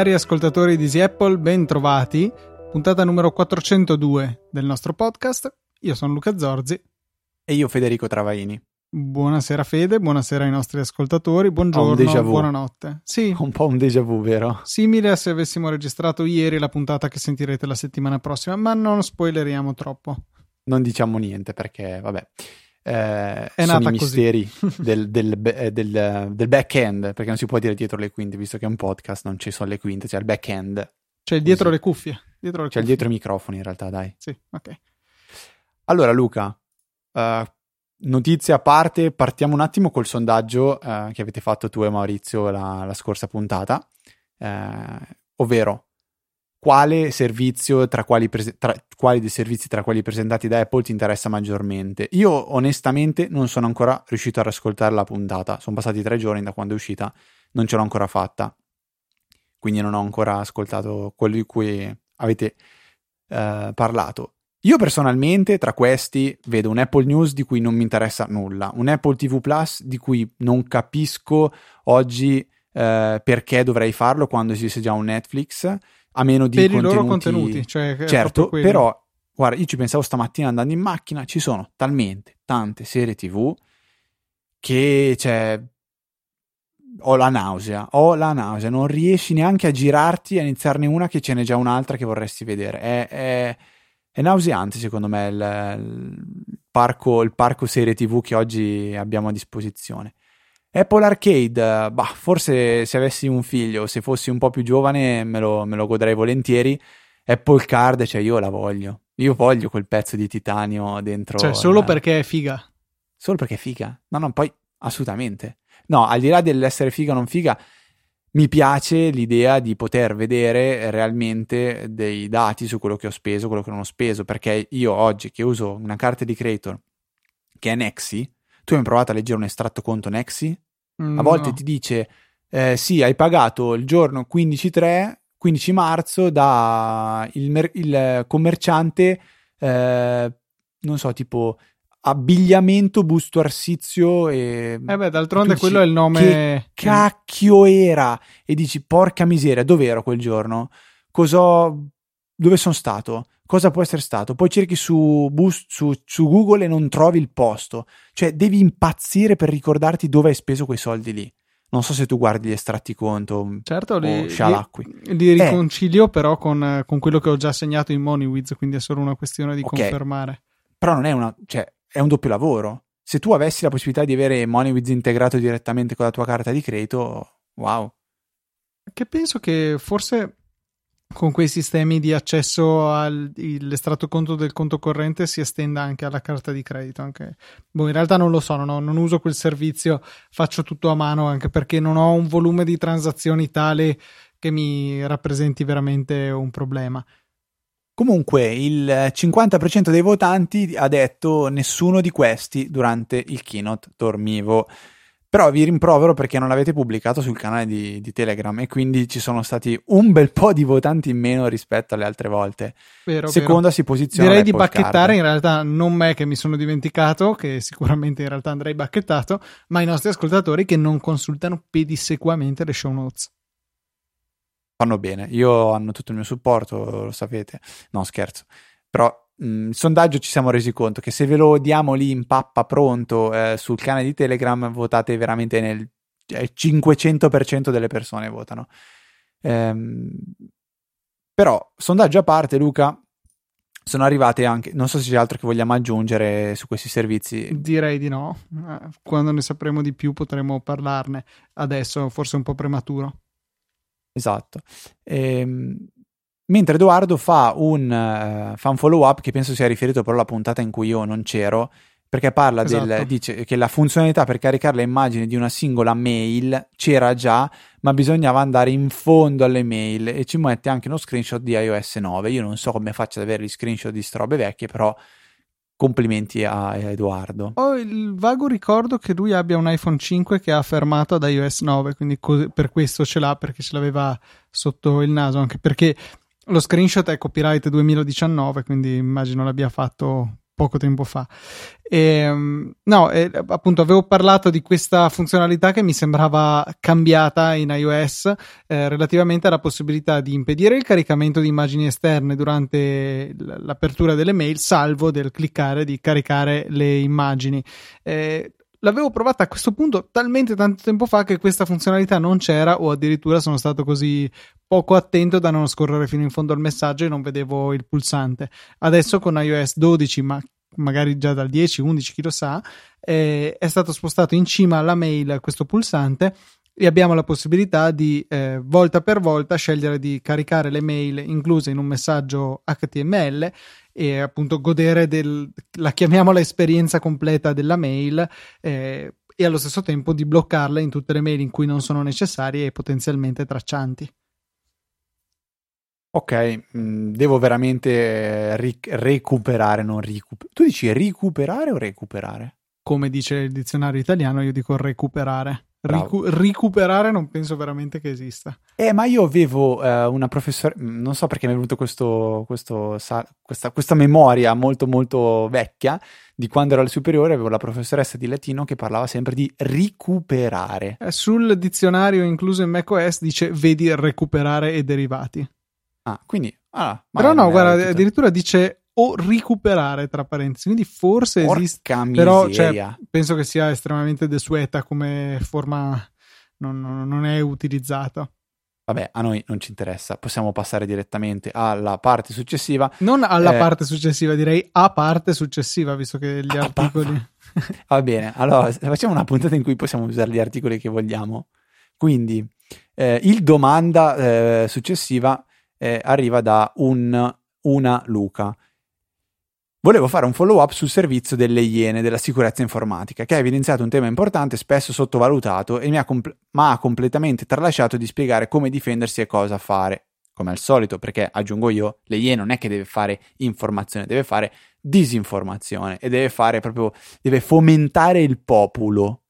Cari ascoltatori di Easy Apple, ben trovati. Puntata numero 402 del nostro podcast. Io sono Luca Zorzi. E io Federico Travaini. Buonasera Fede, buonasera ai nostri ascoltatori, buongiorno, buonanotte. Sì. Un po' un déjà vu, vero? Simile a se avessimo registrato ieri la puntata che sentirete la settimana prossima, ma non spoileriamo troppo. Non diciamo niente perché, vabbè, eh, è sono i misteri del, del, del, del, back-end, perché non si può dire dietro le quinte, visto che è un podcast, non ci sono le quinte, c'è il back-end. C'è dietro le cuffie. Dietro le c'è cuffie. dietro i microfoni, in realtà, dai. Sì, ok. Allora, Luca, uh, notizie a parte, partiamo un attimo col sondaggio uh, che avete fatto tu e Maurizio la, la scorsa puntata, uh, ovvero quale servizio tra quali, prese- tra, quali dei servizi tra quelli presentati da Apple ti interessa maggiormente. Io onestamente non sono ancora riuscito ad ascoltare la puntata, sono passati tre giorni da quando è uscita, non ce l'ho ancora fatta, quindi non ho ancora ascoltato quello di cui avete eh, parlato. Io personalmente tra questi vedo un Apple News di cui non mi interessa nulla, un Apple TV Plus di cui non capisco oggi eh, perché dovrei farlo quando esiste già un Netflix a meno di per contenuti... i loro contenuti. Cioè certo, però, guarda, io ci pensavo stamattina andando in macchina, ci sono talmente tante serie tv che cioè, ho la nausea, ho la nausea, non riesci neanche a girarti a iniziarne una che ce n'è già un'altra che vorresti vedere. È, è, è nauseante secondo me il, il, parco, il parco serie tv che oggi abbiamo a disposizione. Apple Arcade, bah, forse se avessi un figlio, se fossi un po' più giovane, me lo, me lo godrei volentieri. Apple Card, cioè io la voglio. Io voglio quel pezzo di titanio dentro. Cioè, solo la... perché è figa. Solo perché è figa. No, no, poi assolutamente. No, al di là dell'essere figa o non figa, mi piace l'idea di poter vedere realmente dei dati su quello che ho speso, quello che non ho speso, perché io oggi che uso una carta di creator che è Nexi, tu hai provato a leggere un estratto conto Nexi? Mm, a volte no. ti dice eh, sì, hai pagato il giorno 15-3, 15 marzo da il, mer- il commerciante, eh, non so, tipo abbigliamento Busto Arsizio e... Eh beh, d'altronde quello dici, è il nome... Che cacchio era? E dici, porca miseria, dove ero quel giorno? Cosa... Dove sono stato? cosa può essere stato? Poi cerchi su, bus, su, su, Google e non trovi il posto. Cioè, devi impazzire per ricordarti dove hai speso quei soldi lì. Non so se tu guardi gli estratti conto certo, li, li, li, eh. riconcilio eh. però con, con, quello che ho già segnato in MoneyWiz, quindi è solo una questione di okay. confermare. Però non è una... cioè, è un doppio lavoro. Se tu avessi la possibilità di avere MoneyWiz integrato direttamente con la tua carta di credito, wow. Che penso che forse con quei sistemi di accesso all'estratto conto del conto corrente si estenda anche alla carta di credito. Anche... Boh, in realtà non lo so, non, non, uso quel servizio, faccio tutto a mano anche perché non ho un volume di transazioni tale che mi rappresenti veramente un problema. Comunque il 50% dei votanti ha detto nessuno di questi durante il keynote dormivo. Però vi rimprovero perché non l'avete pubblicato sul canale di, di, Telegram e quindi ci sono stati un bel po' di votanti in meno rispetto alle altre volte. Vero, Seconda vero. si posiziona. Direi di bacchettare card. in realtà non me che mi sono dimenticato, che sicuramente in realtà andrei bacchettato, ma i nostri ascoltatori che non consultano pedissequamente le show notes. Fanno bene, io hanno tutto il mio supporto, lo sapete. No, scherzo. Però il sondaggio ci siamo resi conto che se ve lo diamo lì in pappa pronto eh, sul canale di Telegram votate veramente nel eh, 500% delle persone votano. Ehm, però, sondaggio a parte, Luca, sono arrivate anche, non so se c'è altro che vogliamo aggiungere su questi servizi. Direi di no, eh, quando ne sapremo di più potremo parlarne, adesso forse è un po' prematuro. Esatto. Ehm, Mentre Edoardo fa un, uh, fa un follow up che penso sia riferito però alla puntata in cui io non c'ero, perché parla esatto. del, dice che la funzionalità per caricare le immagini di una singola mail c'era già, ma bisognava andare in fondo alle mail e ci mette anche uno screenshot di iOS 9. Io non so come faccia ad avere gli screenshot di strobe vecchie, però complimenti a Edoardo. Ho il vago ricordo che lui abbia un iPhone 5 che ha fermato ad iOS 9, quindi co- per questo ce l'ha perché ce l'aveva sotto il naso, anche perché lo screenshot è copyright 2019, quindi immagino l'abbia fatto poco tempo fa. E, ehm, no, eh, appunto avevo parlato di questa funzionalità che mi sembrava cambiata in iOS eh, relativamente alla possibilità di impedire il caricamento di immagini esterne durante l'apertura delle mail, salvo del cliccare di caricare le immagini. Eh, l'avevo provata a questo punto talmente tanto tempo fa che questa funzionalità non c'era o addirittura sono stato così poco attento da non scorrere fino in fondo al messaggio e non vedevo il pulsante. Adesso con iOS 12, ma magari già dal 10, 11, chi lo sa, eh, è stato spostato in cima alla mail questo pulsante e abbiamo la possibilità di eh, volta per volta scegliere di caricare le mail incluse in un messaggio HTML e appunto godere del, la chiamiamola esperienza completa della mail eh, e allo stesso tempo di bloccarla in tutte le mail in cui non sono necessarie e potenzialmente traccianti. Ok, mm, devo veramente ric- recuperare, non recuperare. Tu dici recuperare o recuperare? Come dice il dizionario italiano, io dico recuperare. Ricu- recuperare non penso veramente che esista. Eh, ma io avevo eh, una professoressa, non so perché mi è venuto questo, questo sa- questa, questa, memoria molto molto vecchia di quando ero alle superiori, avevo la professoressa di latino che parlava sempre di recuperare. Eh, sul dizionario incluso in macOS dice vedi recuperare e derivati. Ah, quindi... Ah, Però no, guarda, addirittura dice o recuperare tra parentesi quindi forse Porca esiste miseria. però cioè, penso che sia estremamente desueta come forma non, non, è utilizzato Vabbè, a noi non ci interessa, possiamo passare direttamente alla parte successiva. Non alla eh, parte successiva, direi a parte successiva, visto che gli articoli. Va bene, allora facciamo una puntata in cui possiamo usare gli articoli che vogliamo. Quindi, eh, il domanda eh, successiva eh, arriva da un, una Luca. Volevo fare un follow up sul servizio delle Iene della sicurezza informatica, che ha evidenziato un tema importante, spesso sottovalutato, e mi ha, compl- ma ha completamente tralasciato di spiegare come difendersi e cosa fare. Come al solito, perché aggiungo io, le Iene non è che deve fare informazione, deve fare disinformazione e deve fare proprio, deve fomentare il popolo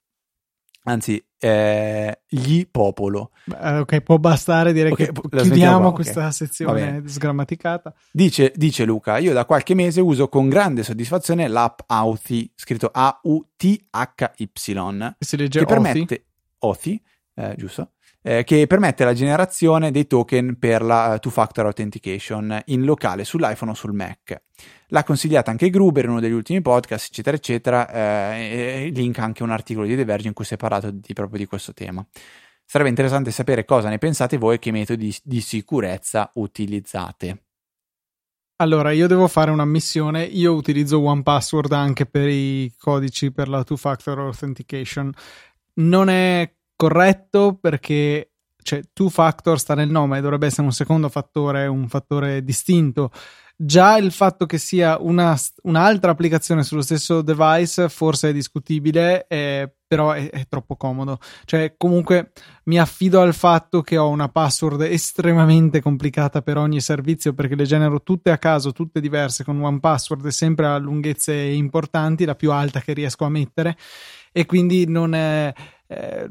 anzi eh, gli popolo. Ok, può bastare dire okay, che chiudiamo questa okay. sezione sgrammaticata. Dice, dice, Luca, io da qualche mese uso con grande soddisfazione l'app Authy, scritto A-U-T-H-Y, si legge che permette Authy, eh, giusto? Eh, che permette la generazione dei token per la two-factor authentication in locale sull'iPhone o sul Mac. L'ha consigliata anche Gruber in uno degli ultimi podcast, eccetera, eccetera. Eh, link anche un articolo di The Verge in cui si è parlato di, proprio di questo tema. Sarebbe interessante sapere cosa ne pensate voi e che metodi di sicurezza utilizzate. Allora, io devo fare una missione. Io utilizzo OnePassword anche per i codici per la two-factor authentication. Non è corretto perché cioè, two factor sta nel nome, dovrebbe essere un secondo fattore, un fattore distinto Già il fatto che sia una, un'altra applicazione sullo stesso device forse è discutibile, eh, però è, è, troppo comodo. Cioè, comunque mi affido al fatto che ho una password estremamente complicata per ogni servizio perché le genero tutte a caso, tutte diverse, con one password sempre a lunghezze importanti, la più alta che riesco a mettere, e quindi non è. Eh,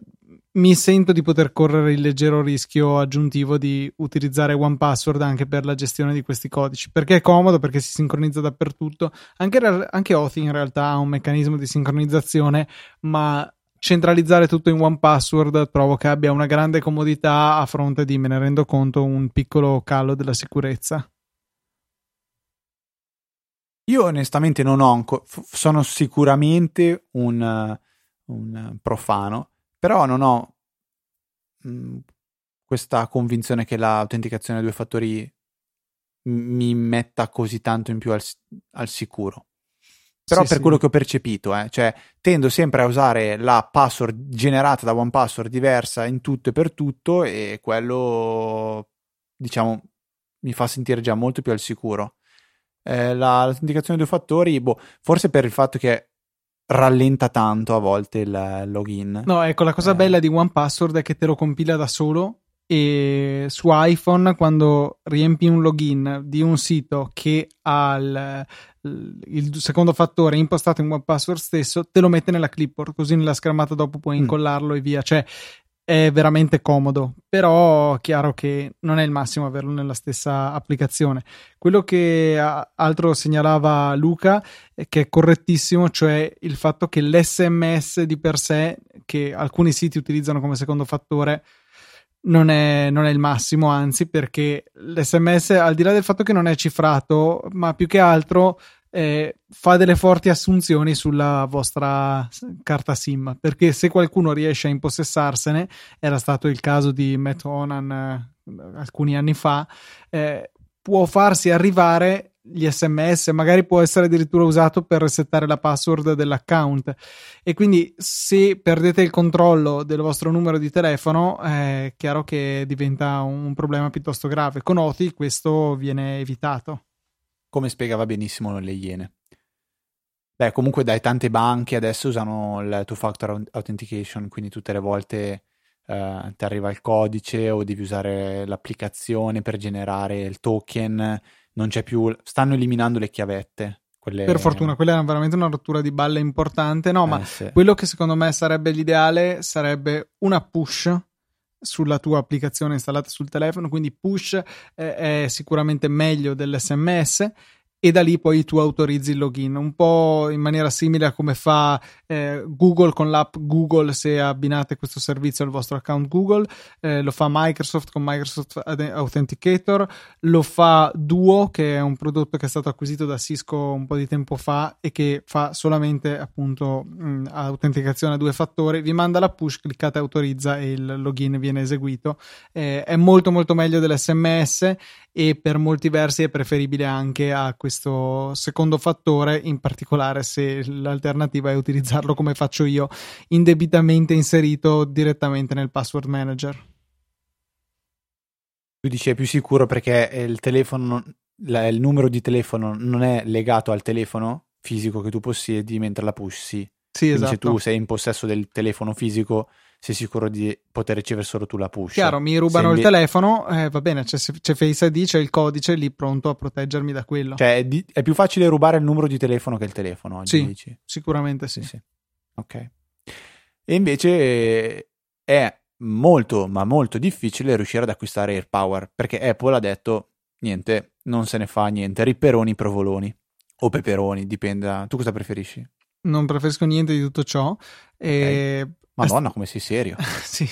mi sento di poter correre il leggero rischio aggiuntivo di utilizzare OnePassword anche per la gestione di questi codici perché è comodo, perché si sincronizza dappertutto. Anche, anche Authy in realtà ha un meccanismo di sincronizzazione, ma centralizzare tutto in OnePassword trovo che abbia una grande comodità a fronte di, me ne rendo conto, un piccolo calo della sicurezza. Io onestamente non ho ancora, sono sicuramente un, un profano però non ho mh, mm, questa convinzione che l'autenticazione a due fattori mi metta così tanto in più al, al sicuro. Però sì, per sì. quello che ho percepito, eh, cioè tendo sempre a usare la password generata da one password diversa in tutto e per tutto e quello diciamo mi fa sentire già molto più al sicuro. Eh, la, l'autenticazione a due fattori, boh, forse per il fatto che rallenta tanto a volte il login. No, ecco, la cosa eh. bella di OnePassword è che te lo compila da solo e su iPhone quando riempi un login di un sito che ha il, il secondo fattore impostato in OnePassword stesso, te lo mette nella clipboard, così nella schermata dopo puoi mm. incollarlo e via. Cioè, è veramente comodo, però chiaro che non è il massimo averlo nella stessa applicazione. Quello che altro segnalava Luca, che è correttissimo, cioè il fatto che l'SMS di per sé, che alcuni siti utilizzano come secondo fattore, non è, non è, il massimo, anzi, perché l'SMS, al di là del fatto che non è cifrato, ma più che altro eh, fa delle forti assunzioni sulla vostra carta SIM perché se qualcuno riesce a impossessarsene, era stato il caso di Matt Onan eh, alcuni anni fa, eh, può farsi arrivare gli sms, magari può essere addirittura usato per resettare la password dell'account e quindi se perdete il controllo del vostro numero di telefono è chiaro che diventa un problema piuttosto grave. Con OTI questo viene evitato come spiegava benissimo le Iene. Beh, comunque dai, tante banche adesso usano il two-factor authentication, quindi tutte le volte eh, ti arriva il codice o devi usare l'applicazione per generare il token, non c'è più, stanno eliminando le chiavette. Quelle... Per fortuna, quella era veramente una rottura di balle importante. No, eh, ma sì. quello che secondo me sarebbe l'ideale sarebbe una push sulla tua applicazione installata sul telefono, quindi push eh, è sicuramente meglio dell'SMS e da lì poi tu autorizzi il login, un po' in maniera simile a come fa eh, Google con l'app Google se abbinate questo servizio al vostro account Google, eh, lo fa Microsoft con Microsoft Authenticator, lo fa Duo che è un prodotto che è stato acquisito da Cisco un po' di tempo fa e che fa solamente appunto mh, autenticazione a due fattori, vi manda la push, cliccate autorizza e il login viene eseguito, eh, è molto molto meglio dell'SMS e per molti versi è preferibile anche a questo secondo fattore, in particolare se l'alternativa è utilizzarlo come faccio io, indebitamente inserito direttamente nel password manager. Tu dici è più sicuro perché il telefono, il numero di telefono non è legato al telefono fisico che tu possiedi, mentre la push sì. Sì, Quindi esatto. se tu sei in possesso del telefono fisico sei sicuro di poter ricevere solo tu la push. Chiaro, mi rubano il telefono, eh, va bene, c'è, c'è, Face ID, c'è il codice lì pronto a proteggermi da quello. Cioè, è, di, è, più facile rubare il numero di telefono che il telefono oggi, sì, dici? sicuramente sì. sì. Ok. E invece è molto, ma molto difficile riuscire ad acquistare AirPower, perché Apple ha detto, niente, non se ne fa niente, ripperoni, provoloni, o peperoni, dipende. Tu cosa preferisci? Non preferisco niente di tutto ciò. E okay. Madonna, come sei serio. sì,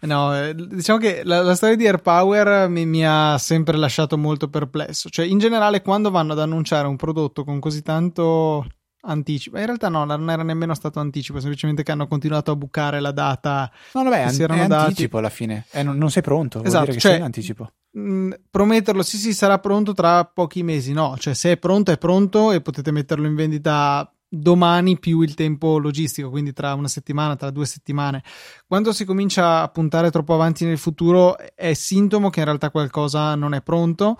no, eh, diciamo che la, la storia di AirPower mi, mi, ha sempre lasciato molto perplesso. Cioè, in generale, quando vanno ad annunciare un prodotto con così tanto anticipo, in realtà no, non era nemmeno stato anticipo, semplicemente che hanno continuato a bucare la data. No, vabbè, an- è dati. anticipo alla fine. Eh, non, non, sei pronto, esatto, cioè, sei in anticipo. Mh, prometterlo, sì, sì, sarà pronto tra pochi mesi. No, cioè, se è pronto, è pronto e potete metterlo in vendita domani più il tempo logistico, quindi tra una settimana, tra due settimane. Quando si comincia a puntare troppo avanti nel futuro è sintomo che in realtà qualcosa non è pronto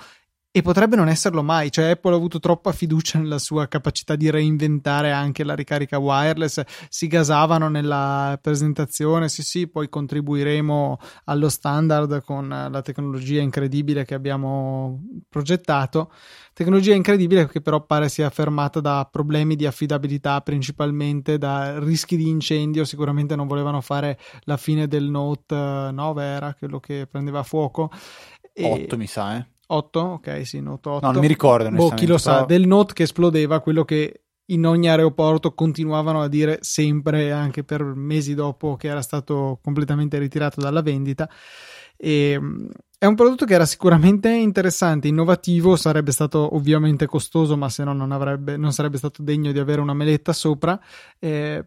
e potrebbe non esserlo mai, cioè Apple ha avuto troppa fiducia nella sua capacità di reinventare anche la ricarica wireless, si gasavano nella presentazione, sì sì, poi contribuiremo allo standard con la tecnologia incredibile che abbiamo progettato, tecnologia incredibile che però pare sia fermata da problemi di affidabilità principalmente, da rischi di incendio, sicuramente non volevano fare la fine del Note 9 era quello che prendeva fuoco. 8 mi sa, eh 8? Ok, sì, Note 8. No, non mi ricordo. Boh, chi lo sa, del Note che esplodeva, quello che in ogni aeroporto continuavano a dire sempre, anche per mesi dopo che era stato completamente ritirato dalla vendita. E, mm, è un prodotto che era sicuramente interessante, innovativo, sarebbe stato ovviamente costoso, ma se no non, avrebbe, non sarebbe stato degno di avere una meletta sopra. Eh,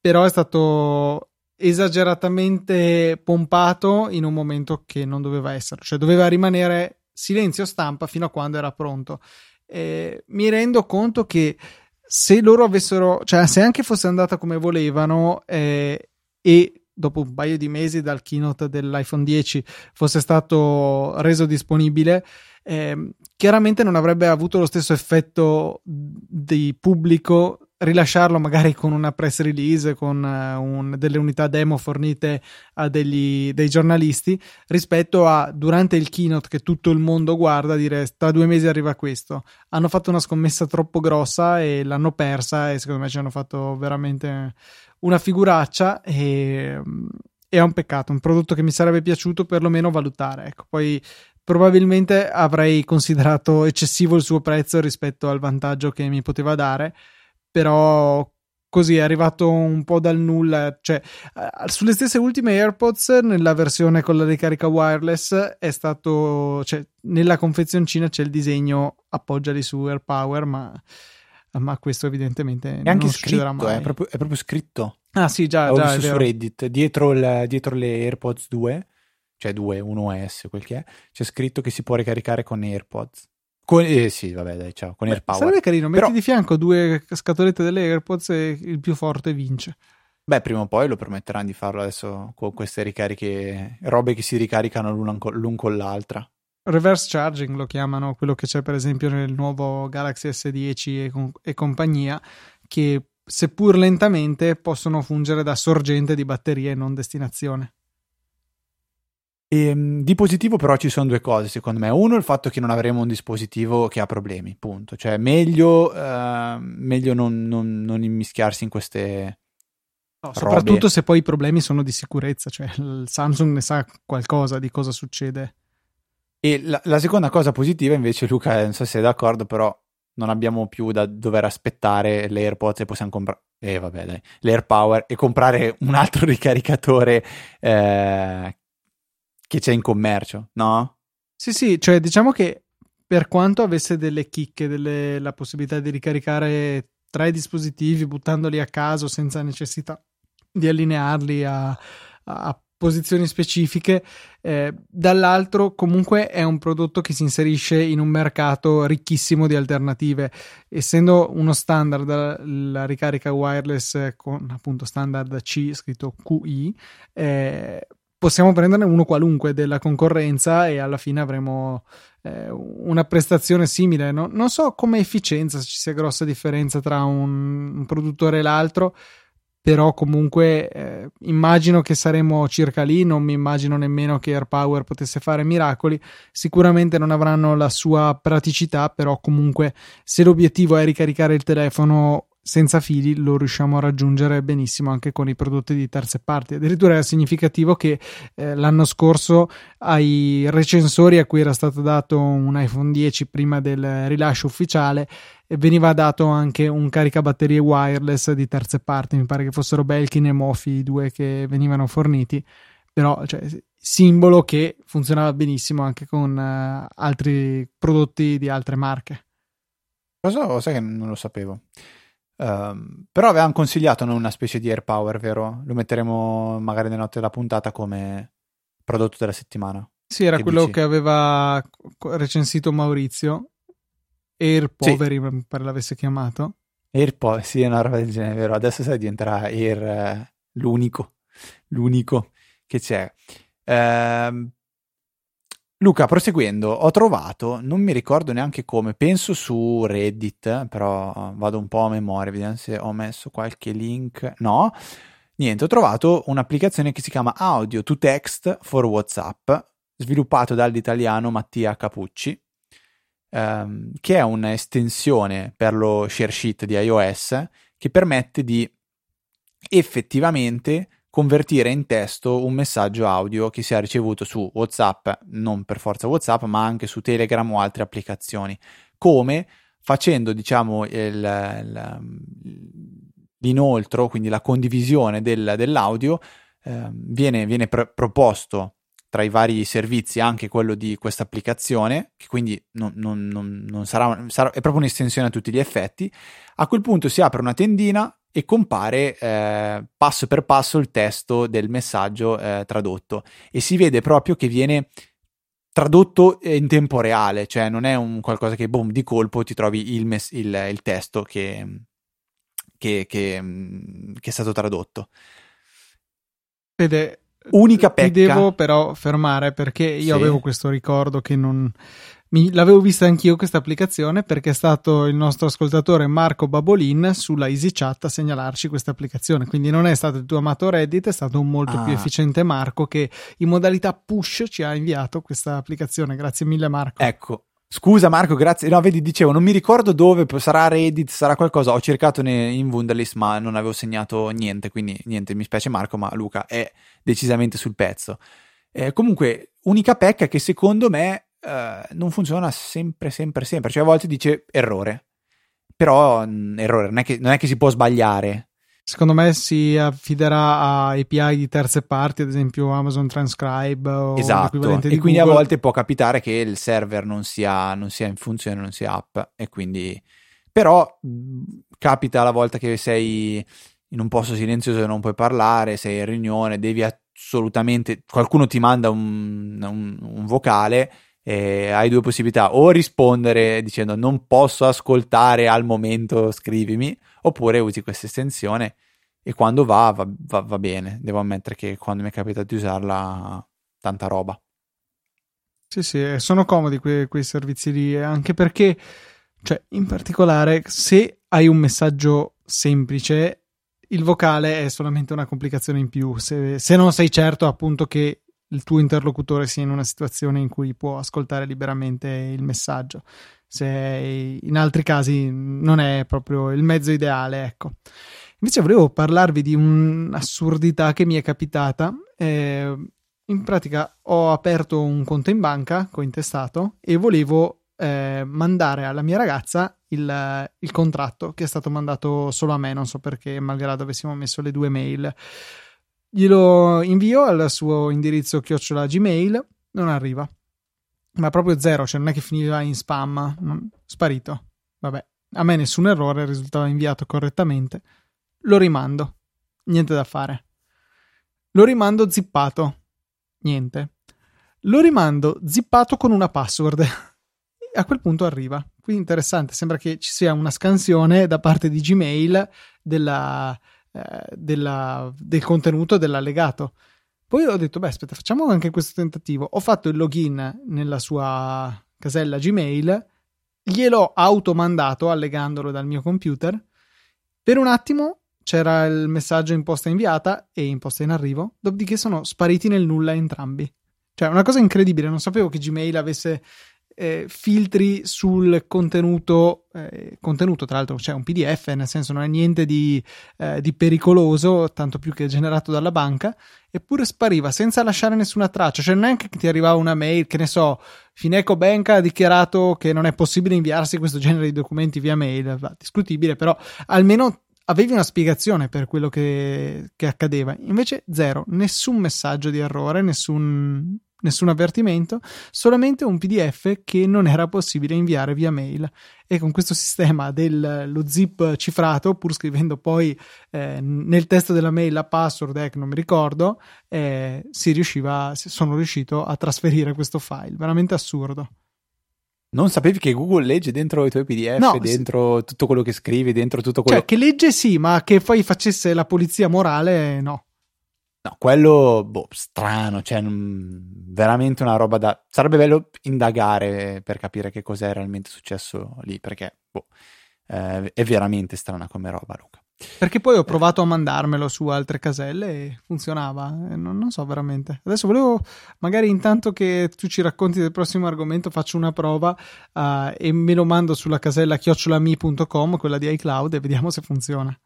però è stato esageratamente pompato in un momento che non doveva essere, cioè doveva rimanere silenzio stampa fino a quando era pronto. Eh, mi rendo conto che se loro avessero, cioè se anche fosse andata come volevano eh, e dopo un paio di mesi dal keynote dell'iPhone 10 fosse stato reso disponibile, eh, chiaramente non avrebbe avuto lo stesso effetto di pubblico rilasciarlo magari con una press release, con uh, un, delle unità demo fornite a degli, dei giornalisti, rispetto a durante il keynote che tutto il mondo guarda dire tra due mesi arriva questo. Hanno fatto una scommessa troppo grossa e l'hanno persa e secondo me ci hanno fatto veramente una figuraccia e, è un peccato, un prodotto che mi sarebbe piaciuto perlomeno valutare. Ecco, poi probabilmente avrei considerato eccessivo il suo prezzo rispetto al vantaggio che mi poteva dare, però così è arrivato un po' dal nulla. Cioè, uh, sulle stesse ultime AirPods, nella versione con la ricarica wireless, è stato. Cioè, nella confezioncina c'è il disegno appoggiali su AirPower, ma, ma questo evidentemente è succederà scritto, mai. È proprio, è proprio scritto. Ah, sì, già. Ho già visto su Reddit, dietro, il, dietro le AirPods 2, cioè 2, 1S, quel che è, c'è scritto che si può ricaricare con AirPods. Con, eh, sì, vabbè, dai, ciao, con Beh, AirPower. Sarebbe carino, metti Però- di fianco due scatolette delle AirPods e il più forte vince. Beh, prima o poi lo permetteranno di farlo adesso con queste ricariche, robe che si ricaricano con- l'un con l'altra. Reverse charging lo chiamano, quello che c'è per esempio nel nuovo Galaxy S10 e, com- e compagnia, che seppur lentamente possono fungere da sorgente di batterie e non destinazione. E, mh, di positivo però ci sono due cose secondo me. Uno il fatto che non avremo un dispositivo che ha problemi, punto. Cioè meglio, eh, meglio non, non- non immischiarsi in queste... No, Robe. soprattutto se poi i problemi sono di sicurezza, cioè il Samsung ne sa qualcosa di cosa succede. E la, la seconda cosa positiva invece Luca, non so se sei d'accordo, però non abbiamo più da dover aspettare le AirPods e possiamo comprare... Eh vabbè dai, l'AirPower e comprare un altro ricaricatore eh, che c'è in commercio, no? Sì, sì, cioè diciamo che per quanto avesse delle chicche, delle- la possibilità di ricaricare tre dispositivi buttandoli a caso senza necessità di allinearli a, a posizioni specifiche, eh, dall'altro comunque è un prodotto che si inserisce in un mercato ricchissimo di alternative, essendo uno standard la, ricarica wireless con appunto standard C scritto QI. eh, Possiamo prenderne uno qualunque della concorrenza e alla fine avremo eh, una prestazione simile. No? Non so come efficienza se ci sia grossa differenza tra un, un produttore e l'altro, però comunque eh, immagino che saremo circa lì. Non mi immagino nemmeno che AirPower potesse fare miracoli. Sicuramente non avranno la sua praticità, però comunque se l'obiettivo è ricaricare il telefono senza fili lo riusciamo a raggiungere benissimo anche con i prodotti di terze parti. Addirittura è significativo che eh, l'anno scorso ai recensori a cui era stato dato un iPhone 10 prima del rilascio ufficiale e veniva dato anche un caricabatterie wireless di terze parti. Mi pare che fossero Belkin e Mofi i due che venivano forniti. Però, cioè, simbolo che funzionava benissimo anche con eh, altri prodotti di altre marche. Cosa sai che non lo sapevo. Ehm, però avevamo consigliato noi una specie di AirPower, vero? Lo metteremo magari nelle note della puntata come prodotto della settimana. Sì, era Che quello dici? che aveva recensito Maurizio. Air Poveri, mi pare l'avesse chiamato. AirPower, sì, è una roba del genere, vero? Adesso sai diventerà Air eh, l'unico, l'unico che c'è. Ehm, Luca, proseguendo, ho trovato, non mi ricordo neanche come, penso su Reddit, però vado un po' a memoria, vediamo se ho messo qualche link. No, niente, ho trovato un'applicazione che si chiama Audio to Text for WhatsApp, sviluppato dall'italiano Mattia Capucci, ehm, che è un'estensione per lo share sheet di iOS che permette di effettivamente convertire in testo un messaggio audio che sia ricevuto su WhatsApp, non per forza WhatsApp, ma anche su Telegram o altre applicazioni. Come facendo, diciamo, il, il- l'inoltro, quindi la condivisione del- dell'audio, ehm, viene, viene pr- proposto tra i vari servizi anche quello di questa applicazione, che quindi non- non- non sarà, sarà- è proprio un'estensione a tutti gli effetti. A quel punto si apre una tendina e compare eh, passo per passo il testo del messaggio eh, tradotto e si vede proprio che viene tradotto in tempo reale, cioè non è un qualcosa che boom di colpo ti trovi il, mes- il- il testo che, che- che, che è stato tradotto. Fede, Unica ti pecca. devo però fermare perché io Sì. avevo questo ricordo che non. Mi- l'avevo vista anch'io questa applicazione perché è stato il nostro ascoltatore Marco Babolin sulla EasyChat a segnalarci questa applicazione. Quindi non è stato il tuo amato Reddit, è stato un molto Ah. più efficiente Marco che in modalità push ci ha inviato questa applicazione. Grazie mille, Marco. Ecco, Scusa Marco, grazie. No, vedi, dicevo, non mi ricordo dove, sarà Reddit, sarà qualcosa. Ho cercato in Wunderlist, ma non avevo segnato niente, quindi niente, mi spiace Marco, ma Luca è decisamente sul pezzo. Eh, comunque, unica pecca che secondo me eh, non funziona sempre, sempre, sempre. Cioè a volte dice errore, però mh, mm, errore, non è, che, non è che si può sbagliare. Secondo me si affiderà a API di terze parti, ad esempio Amazon Transcribe o esatto. e quindi a volte può capitare che il server non sia, non sia in funzione, non sia up e quindi però capita la volta che sei in un posto silenzioso e non puoi parlare, sei in riunione, devi assolutamente qualcuno ti manda un, un, un vocale e hai due possibilità o rispondere dicendo non posso ascoltare al momento scrivimi oppure usi questa estensione e quando va va, va, va bene. Devo ammettere che quando mi è capitato di usarla tanta roba. Sì sì sono comodi quei, quei servizi lì anche perché cioè in particolare se hai un messaggio semplice il vocale è solamente una complicazione in più. Se, se non sei certo appunto che il tuo interlocutore sia in una situazione in cui può ascoltare liberamente il messaggio. Se in altri casi non è proprio il mezzo ideale, ecco. Invece volevo parlarvi di un'assurdità che mi è capitata. Eh, in pratica ho aperto un conto in banca cointestato e volevo eh, mandare alla mia ragazza il, il, contratto che è stato mandato solo a me, non so perché, malgrado avessimo messo le due mail glielo invio al suo indirizzo chiocciola Gmail, non arriva. Ma proprio zero, cioè non è che finiva in spam, sparito. Vabbè, a me nessun errore, risultava inviato correttamente. Lo rimando, niente da fare. Lo rimando zippato, niente. Lo rimando zippato con una password. a quel punto arriva. Quindi interessante, sembra che ci sia una scansione da parte di Gmail della, eh, della, del contenuto dell'allegato. Poi ho detto, beh, aspetta, facciamo anche questo tentativo. Ho fatto il login nella sua casella Gmail, gliel'ho automandato allegandolo dal mio computer. Per un attimo c'era il messaggio in posta inviata e in posta in arrivo, dopodiché sono spariti nel nulla entrambi. Cioè, una cosa incredibile, non sapevo che Gmail avesse eh, filtri sul contenuto, eh, contenuto tra l'altro c'è un PDF, nel senso non è niente di, eh, di, pericoloso, tanto più che generato dalla banca, eppure spariva senza lasciare nessuna traccia, cioè è che ti arrivava una mail, che ne so, Fineco Bank ha dichiarato che non è possibile inviarsi questo genere di documenti via mail, va, discutibile, però almeno avevi una spiegazione per quello che, che accadeva, invece zero, nessun messaggio di errore, nessun nessun avvertimento, solamente un PDF che non era possibile inviare via mail. E con questo sistema dello zip cifrato, pur scrivendo poi eh, nel testo della mail la password, eh, non mi ricordo, eh, si riusciva, sono riuscito a trasferire questo file. Veramente assurdo. Non sapevi che Google legge dentro i tuoi PDF, no, dentro sì. tutto quello che scrivi, dentro tutto quello... Cioè, che legge sì, ma che poi facesse la polizia morale, no. No, quello, boh, strano, cioè, mh, veramente una roba da... Sarebbe bello indagare per capire che cos'è realmente successo lì, perché, boh, eh, è veramente strana come roba, Luca. Perché poi ho provato a mandarmelo su altre caselle e funzionava, non, non, so veramente. Adesso volevo, magari intanto che tu ci racconti del prossimo argomento, faccio una prova uh, e me lo mando sulla casella chiocciolami.com, quella di iCloud, e vediamo se funziona.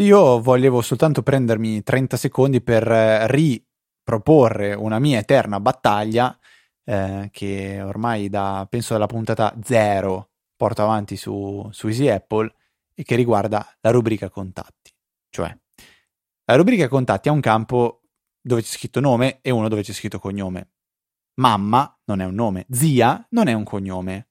Io volevo soltanto prendermi 30 secondi per eh, riproporre una mia eterna battaglia eh, che ormai da, penso dalla puntata 0 porto avanti su, su Easy Apple e che riguarda la rubrica contatti. Cioè, la rubrica contatti ha un campo dove c'è scritto nome e uno dove c'è scritto cognome. Mamma non è un nome, zia non è un cognome.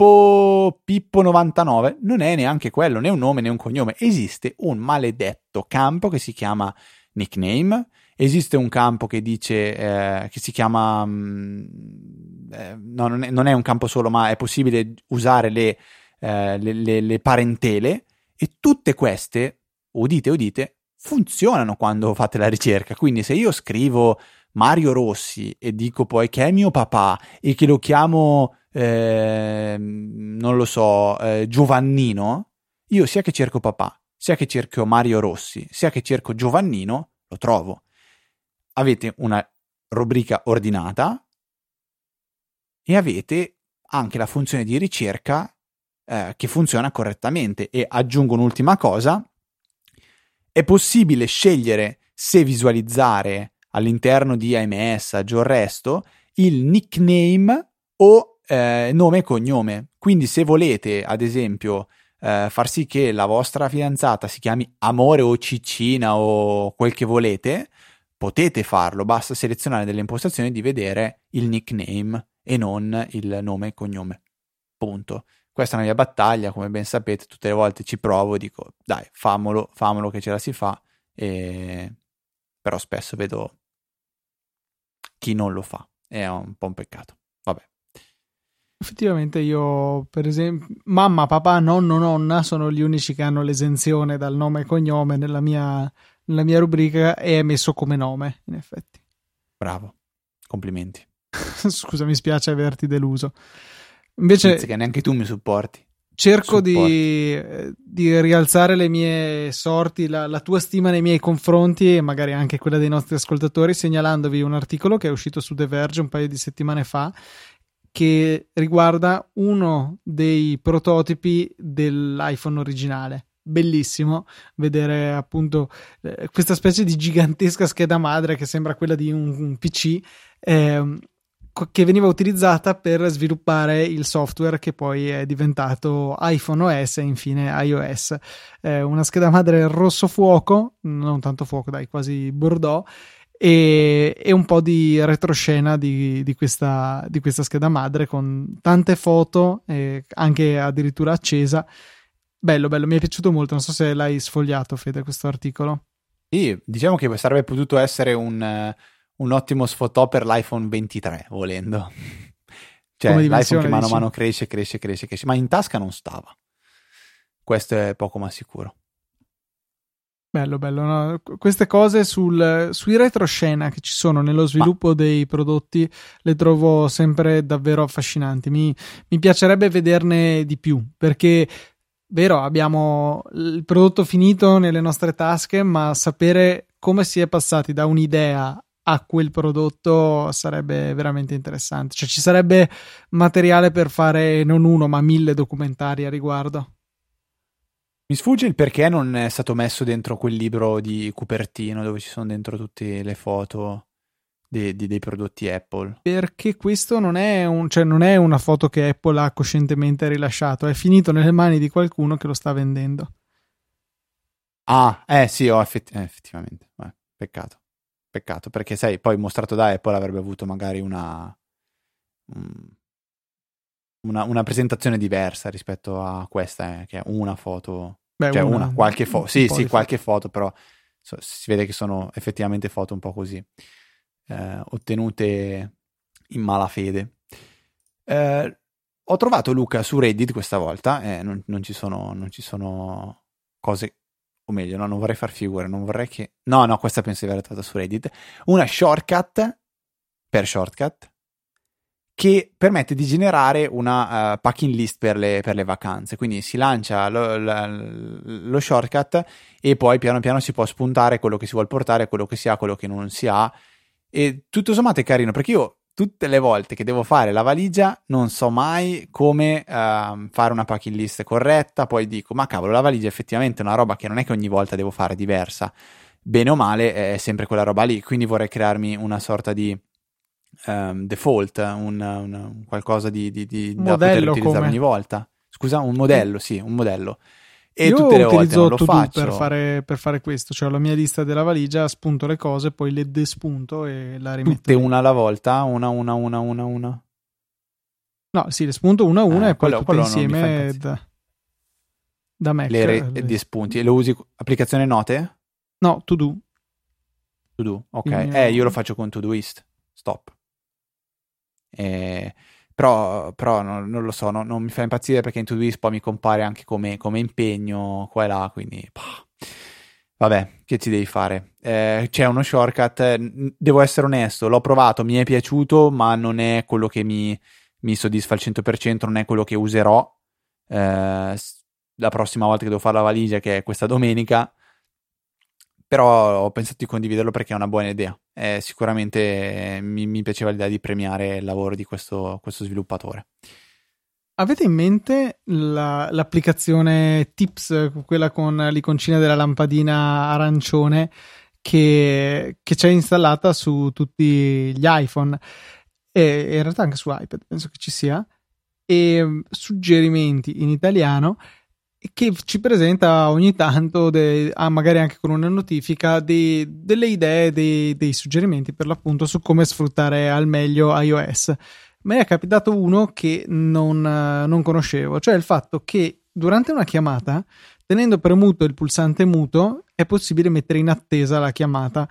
Pippo Pippo, Pippo 99 non è neanche quello, né un nome né un cognome. Esiste un maledetto campo che si chiama nickname. Esiste un campo che dice eh, che si chiama mm, eh, no, non, è, non, è, un campo solo, ma è possibile usare le, eh, le, le, le parentele e tutte queste, udite, udite, funzionano quando fate la ricerca. Quindi se io scrivo Mario Rossi e dico poi che è mio papà e che lo chiamo eh, non lo so, eh, Giovannino, io sia che cerco papà, sia che cerco Mario Rossi, sia che cerco Giovannino, lo trovo. Avete una rubrica ordinata e avete anche la funzione di ricerca eh, che funziona correttamente. E aggiungo un'ultima cosa, è possibile scegliere se visualizzare all'interno di iMessage o il resto il nickname o eh, nome e cognome. Quindi se volete, ad esempio, eh, far sì che la vostra fidanzata si chiami Amore o Ciccina o quel che volete, potete farlo, basta selezionare delle impostazioni di vedere il nickname e non il nome e cognome. Punto. Questa è una mia battaglia, come ben sapete, tutte le volte ci provo, dico dai, famolo, famolo che ce la si fa, e... però spesso vedo chi non lo fa, è un po' un peccato. Effettivamente io, per esempio, mamma, papà, nonno, nonna sono gli unici che hanno l'esenzione dal nome e cognome nella mia, nella mia rubrica e è messo come nome, in effetti. Bravo, complimenti. Scusa, mi spiace averti deluso. Invece, che neanche tu mi supporti. Cerco di, di, rialzare le mie sorti, la, la, tua stima nei miei confronti e magari anche quella dei nostri ascoltatori, segnalandovi un articolo che è uscito su The Verge un paio di settimane fa che riguarda uno dei prototipi dell'iPhone originale. Bellissimo vedere appunto eh, questa specie di gigantesca scheda madre che sembra quella di un, un PC. Eh, che veniva utilizzata per sviluppare il software che poi è diventato iPhone OS e infine iOS. Eh, una scheda madre rosso fuoco, non tanto fuoco, dai, quasi bordeaux, e, e un po' di retroscena di, di, questa, di questa scheda madre con tante foto, eh, anche addirittura accesa. Bello, bello, mi è piaciuto molto. Non so se l'hai sfogliato, Fede, questo articolo. Sì, diciamo che sarebbe potuto essere un un ottimo sfotò per l'iPhone 23, volendo. Cioè, l'iPhone che mano a mano cresce, cresce, cresce, cresce, ma in tasca non stava. Questo è poco ma sicuro. Bello, bello. No? Queste cose sul, sui retroscena che ci sono nello sviluppo ma... dei prodotti le trovo sempre davvero affascinanti. Mi, mi piacerebbe vederne di più perché vero, abbiamo il prodotto finito nelle nostre tasche, ma sapere come si è passati da un'idea a quel prodotto sarebbe veramente interessante. Cioè ci sarebbe materiale per fare non uno ma mille documentari a riguardo. Mi sfugge il perché non è stato messo dentro quel libro di Cupertino dove ci sono dentro tutte le foto dei, dei prodotti Apple. Perché questo non è, un, cioè non è una foto che Apple ha coscientemente rilasciato, è finito nelle mani di qualcuno che lo sta vendendo. Ah, eh sì, oh, effetti- eh, effettivamente. Beh, peccato. Peccato, perché sai, poi mostrato da Apple avrebbe avuto magari una, una, una presentazione diversa rispetto a questa, eh, che è una foto, Beh, cioè una, una qualche foto, sì, sì, qualche foto, però so, si vede che sono effettivamente foto un po' così, eh, ottenute in malafede. Eh, ho trovato Luca su Reddit questa volta, eh, non, non, ci sono, non ci sono cose o meglio, no, non vorrei far figure, non vorrei che... No, no, questa penso di aver trovata su Reddit, una shortcut per shortcut che permette di generare una uh, packing list per le, per le, vacanze. Quindi si lancia lo, lo, lo, shortcut e poi piano piano si può spuntare quello che si vuole portare, quello che si ha, quello che non si ha. E tutto sommato è carino perché io tutte le volte che devo fare la valigia non so mai come uh, fare una packing list corretta, poi dico ma cavolo la valigia è effettivamente una roba che non è che ogni volta devo fare diversa, bene o male è sempre quella roba lì, quindi vorrei crearmi una sorta di um, default, un, un, qualcosa di, di, di da poter utilizzare come? ogni volta. Scusa, un modello, sì, un modello. E Io tutte le volte non lo faccio. Per fare, per fare questo, cioè la mia lista della valigia, spunto le cose, poi le despunto e la rimetto. Tutte una alla volta, una, una, una, una, una. No, sì, le spunto una a una eh, e poi quello, insieme da, da Mac. Le, re, le... di spunti. E lo usi applicazione note? No, to do. To do, ok. Mio... Eh, io lo faccio con Todoist. Stop. Eh, però, però non, non, lo so, no, non mi fa impazzire perché in Todoist poi mi compare anche come, come impegno qua e là, quindi pah. vabbè, che ci devi fare? Eh, c'è uno shortcut, devo essere onesto, l'ho provato, mi è piaciuto, ma non è quello che mi, mi soddisfa al 100%, non è quello che userò eh, la prossima volta che devo fare la valigia, che è questa domenica, però ho pensato di condividerlo perché è una buona idea. Eh, sicuramente mi, mi, piaceva l'idea di premiare il lavoro di questo, questo sviluppatore. Avete in mente la, l'applicazione Tips, quella con l'iconcina della lampadina arancione che, che c'è installata su tutti gli iPhone e in realtà anche su iPad, penso che ci sia, e mm, suggerimenti in italiano che ci presenta ogni tanto, de, ah, magari anche con una notifica, de, delle idee, de, dei suggerimenti per l'appunto su come sfruttare al meglio iOS. Me è capitato uno che non, non conoscevo, cioè il fatto che durante una chiamata, tenendo premuto il pulsante muto, è possibile mettere in attesa la chiamata,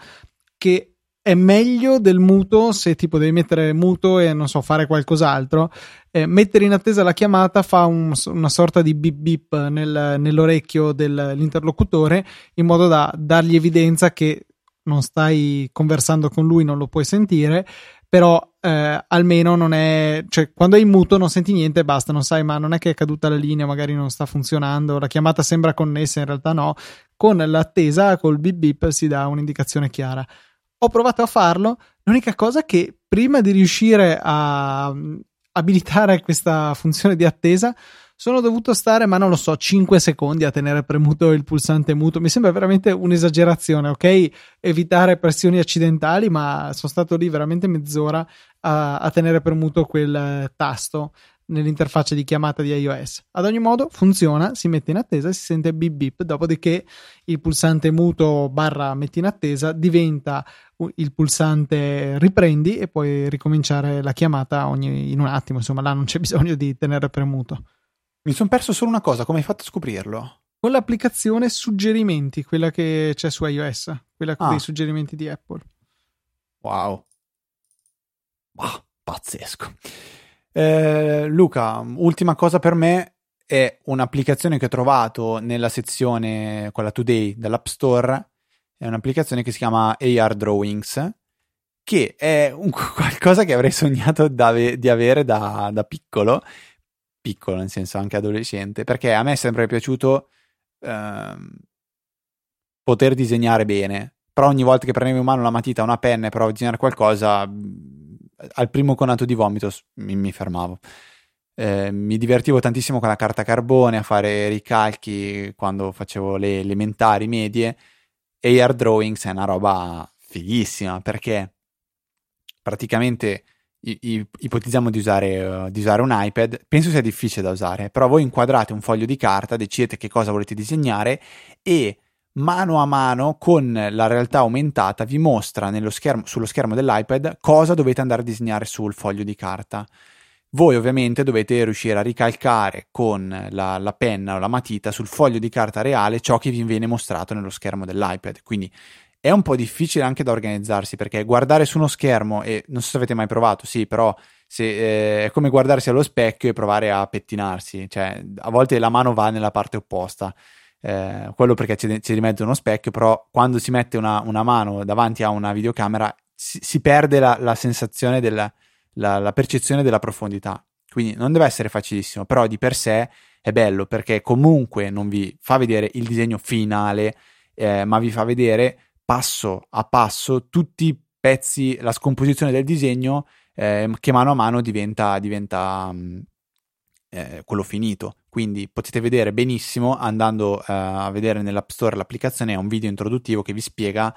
che è meglio del muto se tipo devi mettere muto e non so fare qualcos'altro. Eh, mettere in attesa la chiamata fa un, una sorta di bip bip nel, nell'orecchio dell'interlocutore in modo da dargli evidenza che non stai conversando con lui non lo puoi sentire però eh, almeno non è cioè quando è in muto non senti niente e basta non sai ma non è che è caduta la linea magari non sta funzionando la chiamata sembra connessa in realtà no. Con l'attesa col bip bip si dà un'indicazione chiara ho provato a farlo. L'unica cosa che prima di riuscire a mm, abilitare questa funzione di attesa, sono dovuto stare, ma non lo so, 5 secondi a tenere premuto il pulsante muto. Mi sembra veramente un'esagerazione, ok? Evitare pressioni accidentali, ma sono stato lì veramente mezz'ora a, a tenere premuto quel tasto nell'interfaccia di chiamata di iOS. Ad ogni modo funziona, si mette in attesa e si sente bip bip, dopodiché il pulsante muto barra metti in attesa diventa il pulsante riprendi e puoi ricominciare la chiamata ogni, in un attimo, insomma là non c'è bisogno di tenere premuto. Mi sono perso solo una cosa, come hai fatto a scoprirlo? Con l'applicazione suggerimenti, quella che c'è su iOS, quella ah. dei suggerimenti di Apple. Wow. Wow, pazzesco. Eh, Luca, ultima cosa per me è un'applicazione che ho trovato nella sezione, quella Today dell'App Store, è un'applicazione che si chiama AR Drawings, che è un, qualcosa che avrei sognato di avere da, da, piccolo, piccolo nel senso anche adolescente, perché a me è sempre piaciuto ehm, poter disegnare bene, però ogni volta che prendevo in mano una matita una penna e provavo a disegnare qualcosa al primo conato di vomito mi, mi fermavo. Eh, mi divertivo tantissimo con la carta carbone a fare ricalchi quando facevo le elementari medie Air Drawings è una roba fighissima perché praticamente i, i, ipotizziamo di usare, uh, di usare, un iPad, penso sia difficile da usare, però voi inquadrate un foglio di carta, decidete che cosa volete disegnare e mano a mano con la realtà aumentata vi mostra schermo, sullo schermo dell'iPad cosa dovete andare a disegnare sul foglio di carta. Voi ovviamente dovete riuscire a ricalcare con la, la, penna o la matita sul foglio di carta reale ciò che vi viene mostrato nello schermo dell'iPad. Quindi è un po' difficile anche da organizzarsi perché guardare su uno schermo, e non so se avete mai provato, sì, però se, eh, è come guardarsi allo specchio e provare a pettinarsi, cioè a volte la mano va nella parte opposta eh, quello perché c'è, c'è di mezzo uno specchio, però quando si mette una, una mano davanti a una videocamera si, si perde la, la sensazione della la, la percezione della profondità. Quindi non deve essere facilissimo, però di per sé è bello perché comunque non vi fa vedere il disegno finale, eh, ma vi fa vedere passo a passo tutti i pezzi, la scomposizione del disegno eh, che mano a mano diventa, diventa um, eh, quello finito. Quindi potete vedere benissimo andando eh, a vedere nell'App Store l'applicazione, è un video introduttivo che vi spiega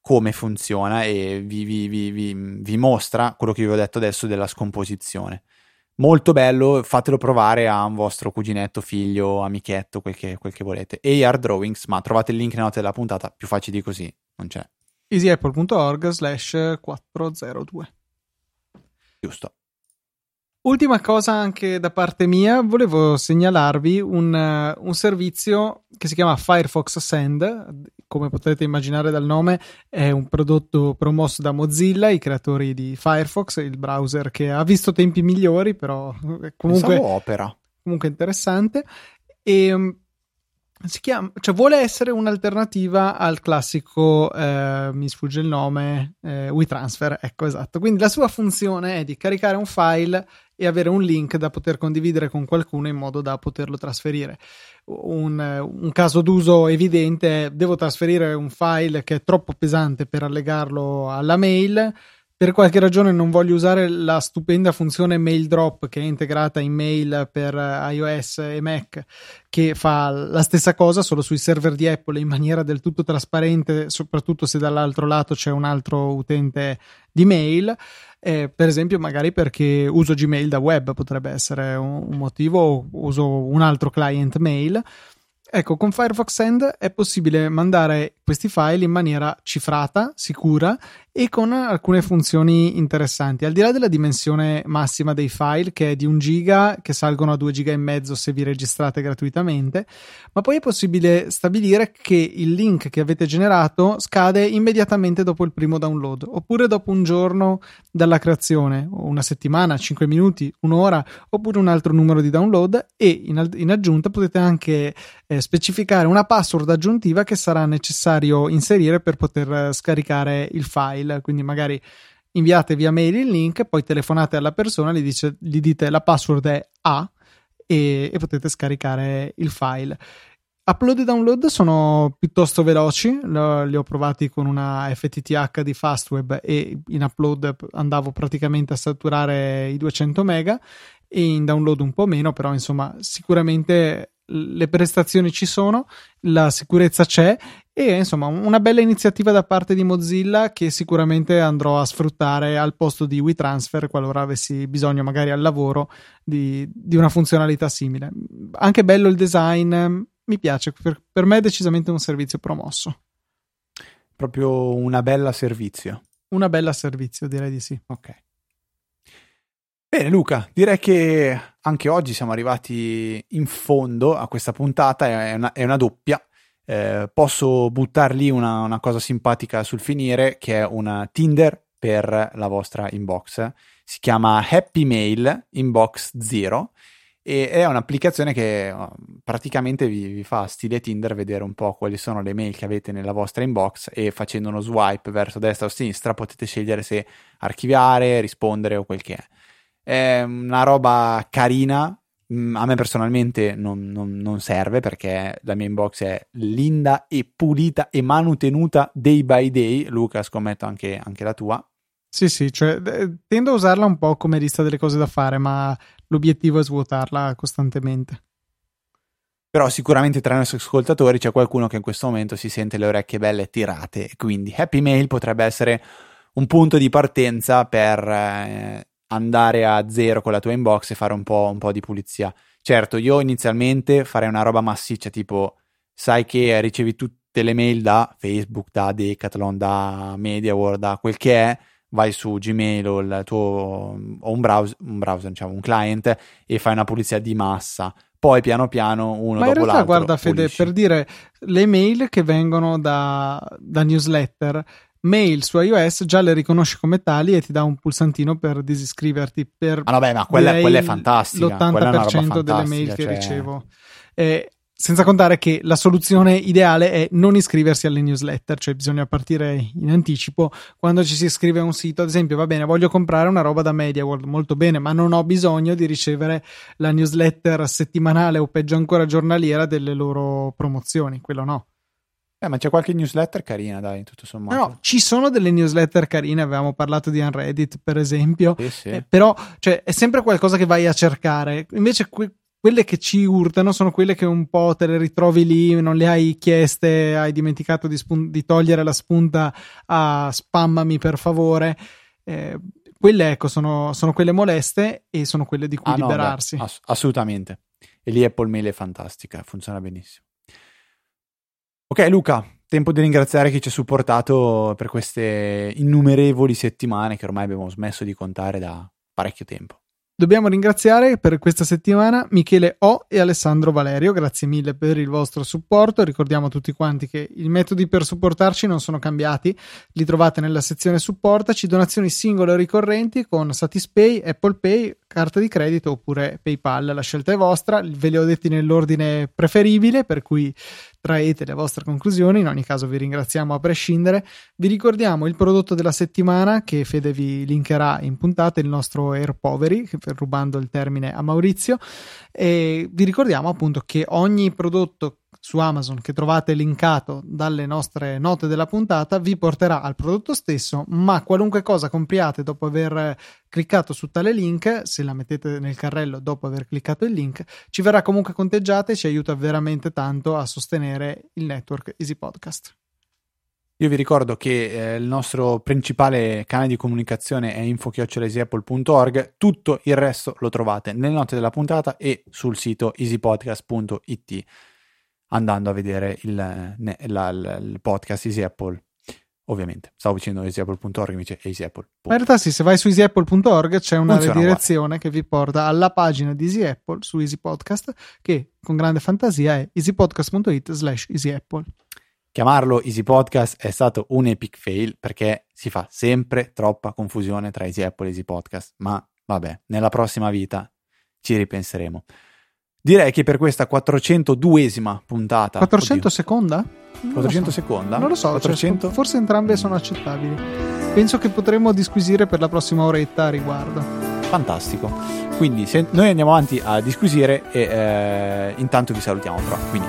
come funziona e vi, vi, vi, vi, mostra quello che vi ho detto adesso della scomposizione. Molto bello, fatelo provare a un vostro cuginetto, figlio, amichetto, quel che, quel che volete. AR Drawings, ma trovate il link nelle note della puntata, più facile di così, non c'è. easyapple.org slash 402 Giusto. Ultima cosa anche da parte mia, volevo segnalarvi un, uh, un, servizio che si chiama Firefox Send, come potete immaginare dal nome è un prodotto promosso da Mozilla, i creatori di Firefox, il browser che ha visto tempi migliori, però comunque, opera. comunque interessante. E si chiama, cioè vuole essere un'alternativa al classico, eh, mi sfugge il nome, eh, WeTransfer, ecco esatto. Quindi la sua funzione è di caricare un file e avere un link da poter condividere con qualcuno in modo da poterlo trasferire. Un, un caso d'uso evidente è devo trasferire un file che è troppo pesante per allegarlo alla mail per qualche ragione non voglio usare la stupenda funzione mail drop che è integrata in mail per iOS e Mac che fa la stessa cosa solo sui server di Apple in maniera del tutto trasparente soprattutto se dall'altro lato c'è un altro utente di mail. Eh, per esempio magari perché uso Gmail da web potrebbe essere un, un motivo uso un altro client mail. Ecco, con Firefox Send è possibile mandare questi file in maniera cifrata, sicura e con alcune funzioni interessanti. Al di là della dimensione massima dei file, che è di un giga, che salgono a 2 giga e mezzo se vi registrate gratuitamente, ma poi è possibile stabilire che il link che avete generato scade immediatamente dopo il primo download, oppure dopo un giorno dalla creazione, una settimana, 5 minuti, un'ora, oppure un altro numero di download e in, in aggiunta potete anche eh, specificare una password aggiuntiva che sarà necessario inserire per poter eh, scaricare il file quindi magari inviate via mail il link, poi telefonate alla persona, gli, dice, gli dite la password è A e, e potete scaricare il file. Upload e download sono piuttosto veloci, li ho provati con una FTTH di Fastweb e in upload andavo praticamente a saturare i 200 mega e in download un po' meno, però insomma sicuramente le prestazioni ci sono, la sicurezza c'è e insomma una bella iniziativa da parte di Mozilla che sicuramente andrò a sfruttare al posto di WeTransfer qualora avessi bisogno magari al lavoro di, di una funzionalità simile. Anche bello il design, mi piace, per, per me è decisamente un servizio promosso. Proprio una bella servizio. Una bella servizio, direi di sì. Ok. Bene Luca, direi che anche oggi siamo arrivati in fondo a questa puntata, è una, è una doppia. Eh, posso buttar lì una, una, cosa simpatica sul finire che è una Tinder per la vostra inbox. Si chiama Happy Mail Inbox Zero e è un'applicazione che oh, praticamente vi, vi, fa stile Tinder vedere un po' quali sono le mail che avete nella vostra inbox e facendo uno swipe verso destra o sinistra potete scegliere se archiviare, rispondere o quel che è. È una roba carina. Mm, a me personalmente non, non, non, serve perché la mia inbox è linda e pulita e manutenuta day by day. Luca, scommetto anche, anche la tua. Sì, sì, cioè, tendo a usarla un po' come lista delle cose da fare, ma l'obiettivo è svuotarla costantemente. Però sicuramente tra i nostri ascoltatori c'è qualcuno che in questo momento si sente le orecchie belle tirate, quindi Happy Mail potrebbe essere un punto di partenza per eh, andare a zero con la tua inbox e fare un po', un po', di pulizia. Certo, io inizialmente farei una roba massiccia, tipo sai che ricevi tutte le mail da Facebook, da Decathlon, da MediaWorld, da quel che è, vai su Gmail o, il tuo, o un, browser, un browser, diciamo, un client e fai una pulizia di massa. Poi piano piano uno Ma dopo in realtà, l'altro. guarda, Fede, pulisci. per dire le mail che vengono da, da newsletter mail su iOS già le riconosce come tali e ti dà un pulsantino per disiscriverti. Per ah, vabbè, ma quella, quella è fantastica. L'80% delle mail che cioè... ricevo. Eh, senza contare che la soluzione ideale è non iscriversi alle newsletter, cioè bisogna partire in anticipo quando ci si iscrive a un sito. Ad esempio, va bene, voglio comprare una roba da MediaWorld, molto bene, ma non ho bisogno di ricevere la newsletter settimanale o peggio ancora giornaliera delle loro promozioni, quello no. Eh, ma c'è qualche newsletter carina, dai, tutto sommato. No, ci sono delle newsletter carine, avevamo parlato di Unreddit, per esempio, sì, sì. Eh, però cioè, è sempre qualcosa che vai a cercare. Invece que- quelle che ci urtano sono quelle che un po' te le ritrovi lì, non le hai chieste, hai dimenticato di, spun- di togliere la spunta a spammami per favore. Eh, quelle, ecco, sono, sono, quelle moleste e sono quelle di cui ah, liberarsi. No, beh, ass- assolutamente. E lì Apple Mail è fantastica, funziona benissimo. Ok Luca, tempo di ringraziare chi ci ha supportato per queste innumerevoli settimane che ormai abbiamo smesso di contare da parecchio tempo. Dobbiamo ringraziare per questa settimana Michele O e Alessandro Valerio, grazie mille per il vostro supporto. Ricordiamo a tutti quanti che i metodi per supportarci non sono cambiati, li trovate nella sezione supportaci, donazioni singole o ricorrenti con Satispay, Apple Pay, carta di credito oppure PayPal. La scelta è vostra, ve li ho detti nell'ordine preferibile, per cui traete le vostre conclusioni. In ogni caso vi ringraziamo a prescindere. Vi ricordiamo il prodotto della settimana che Fede vi linkerà in puntata, il nostro Air Poveri, rubando il termine a Maurizio. E vi ricordiamo appunto che ogni prodotto su Amazon che trovate linkato dalle nostre note della puntata vi porterà al prodotto stesso, ma qualunque cosa compriate dopo aver cliccato su tale link, se la mettete nel carrello dopo aver cliccato il link, ci verrà comunque conteggiata e ci aiuta veramente tanto a sostenere il network Easy Podcast. Io vi ricordo che eh, il nostro principale canale di comunicazione è info.easyapple.org, tutto il resto lo trovate nelle note della puntata e sul sito easypodcast.it andando a vedere il, la, il podcast Easy Apple. Ovviamente, stavo dicendo easyapple.org invece Easy Apple. Ma in realtà sì, se vai su easyapple.org c'è una Funziona redirezione che vi porta alla pagina di Easy Apple su Easy Podcast che con grande fantasia è easypodcast.it slash easyapple. Chiamarlo Easy Podcast è stato un epic fail perché si fa sempre troppa confusione tra Easy Apple e Easy Podcast, ma vabbè, nella prossima vita ci ripenseremo. Direi che per questa 402esima puntata. 400 oddio, seconda? 400 so. seconda? Non lo so, 400? Cioè, forse entrambe sono accettabili. Penso che potremmo disquisire per la prossima oretta a riguardo. Fantastico. Quindi noi andiamo avanti a disquisire e eh, intanto vi salutiamo però. Quindi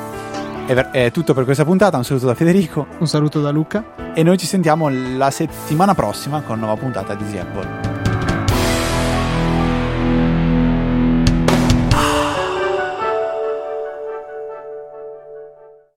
è, è tutto per questa puntata. Un saluto da Federico. Un saluto da Luca. E noi ci sentiamo la settimana prossima con nuova puntata di Easy Apple.